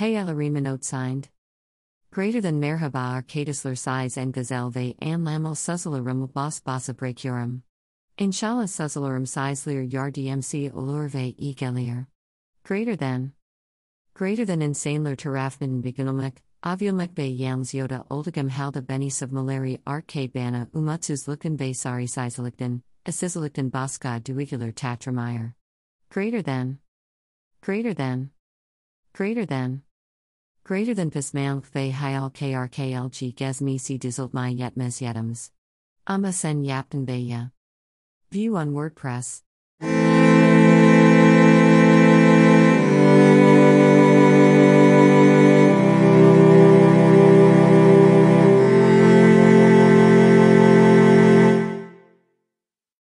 note signed. Greater than Merhaba Arkadisler size and gazelle ve anlamel suzzlerum bas basa breakurum. Inshallah suzzlerum sizelier yar dmc olur ve egelir. Greater than. Greater than insanler tarafmiden beginilmek, Avuilmek be yalms yoda oldagam halda benis of maleri art bana umutsuz lukan be sari sizelikten, asizelikten baska duigular tatrameyer. Greater than. Greater than. Greater than. Greater than pismalk ve hayal krklg my yetmes yetums. Ama sen yapten beya. View on WordPress.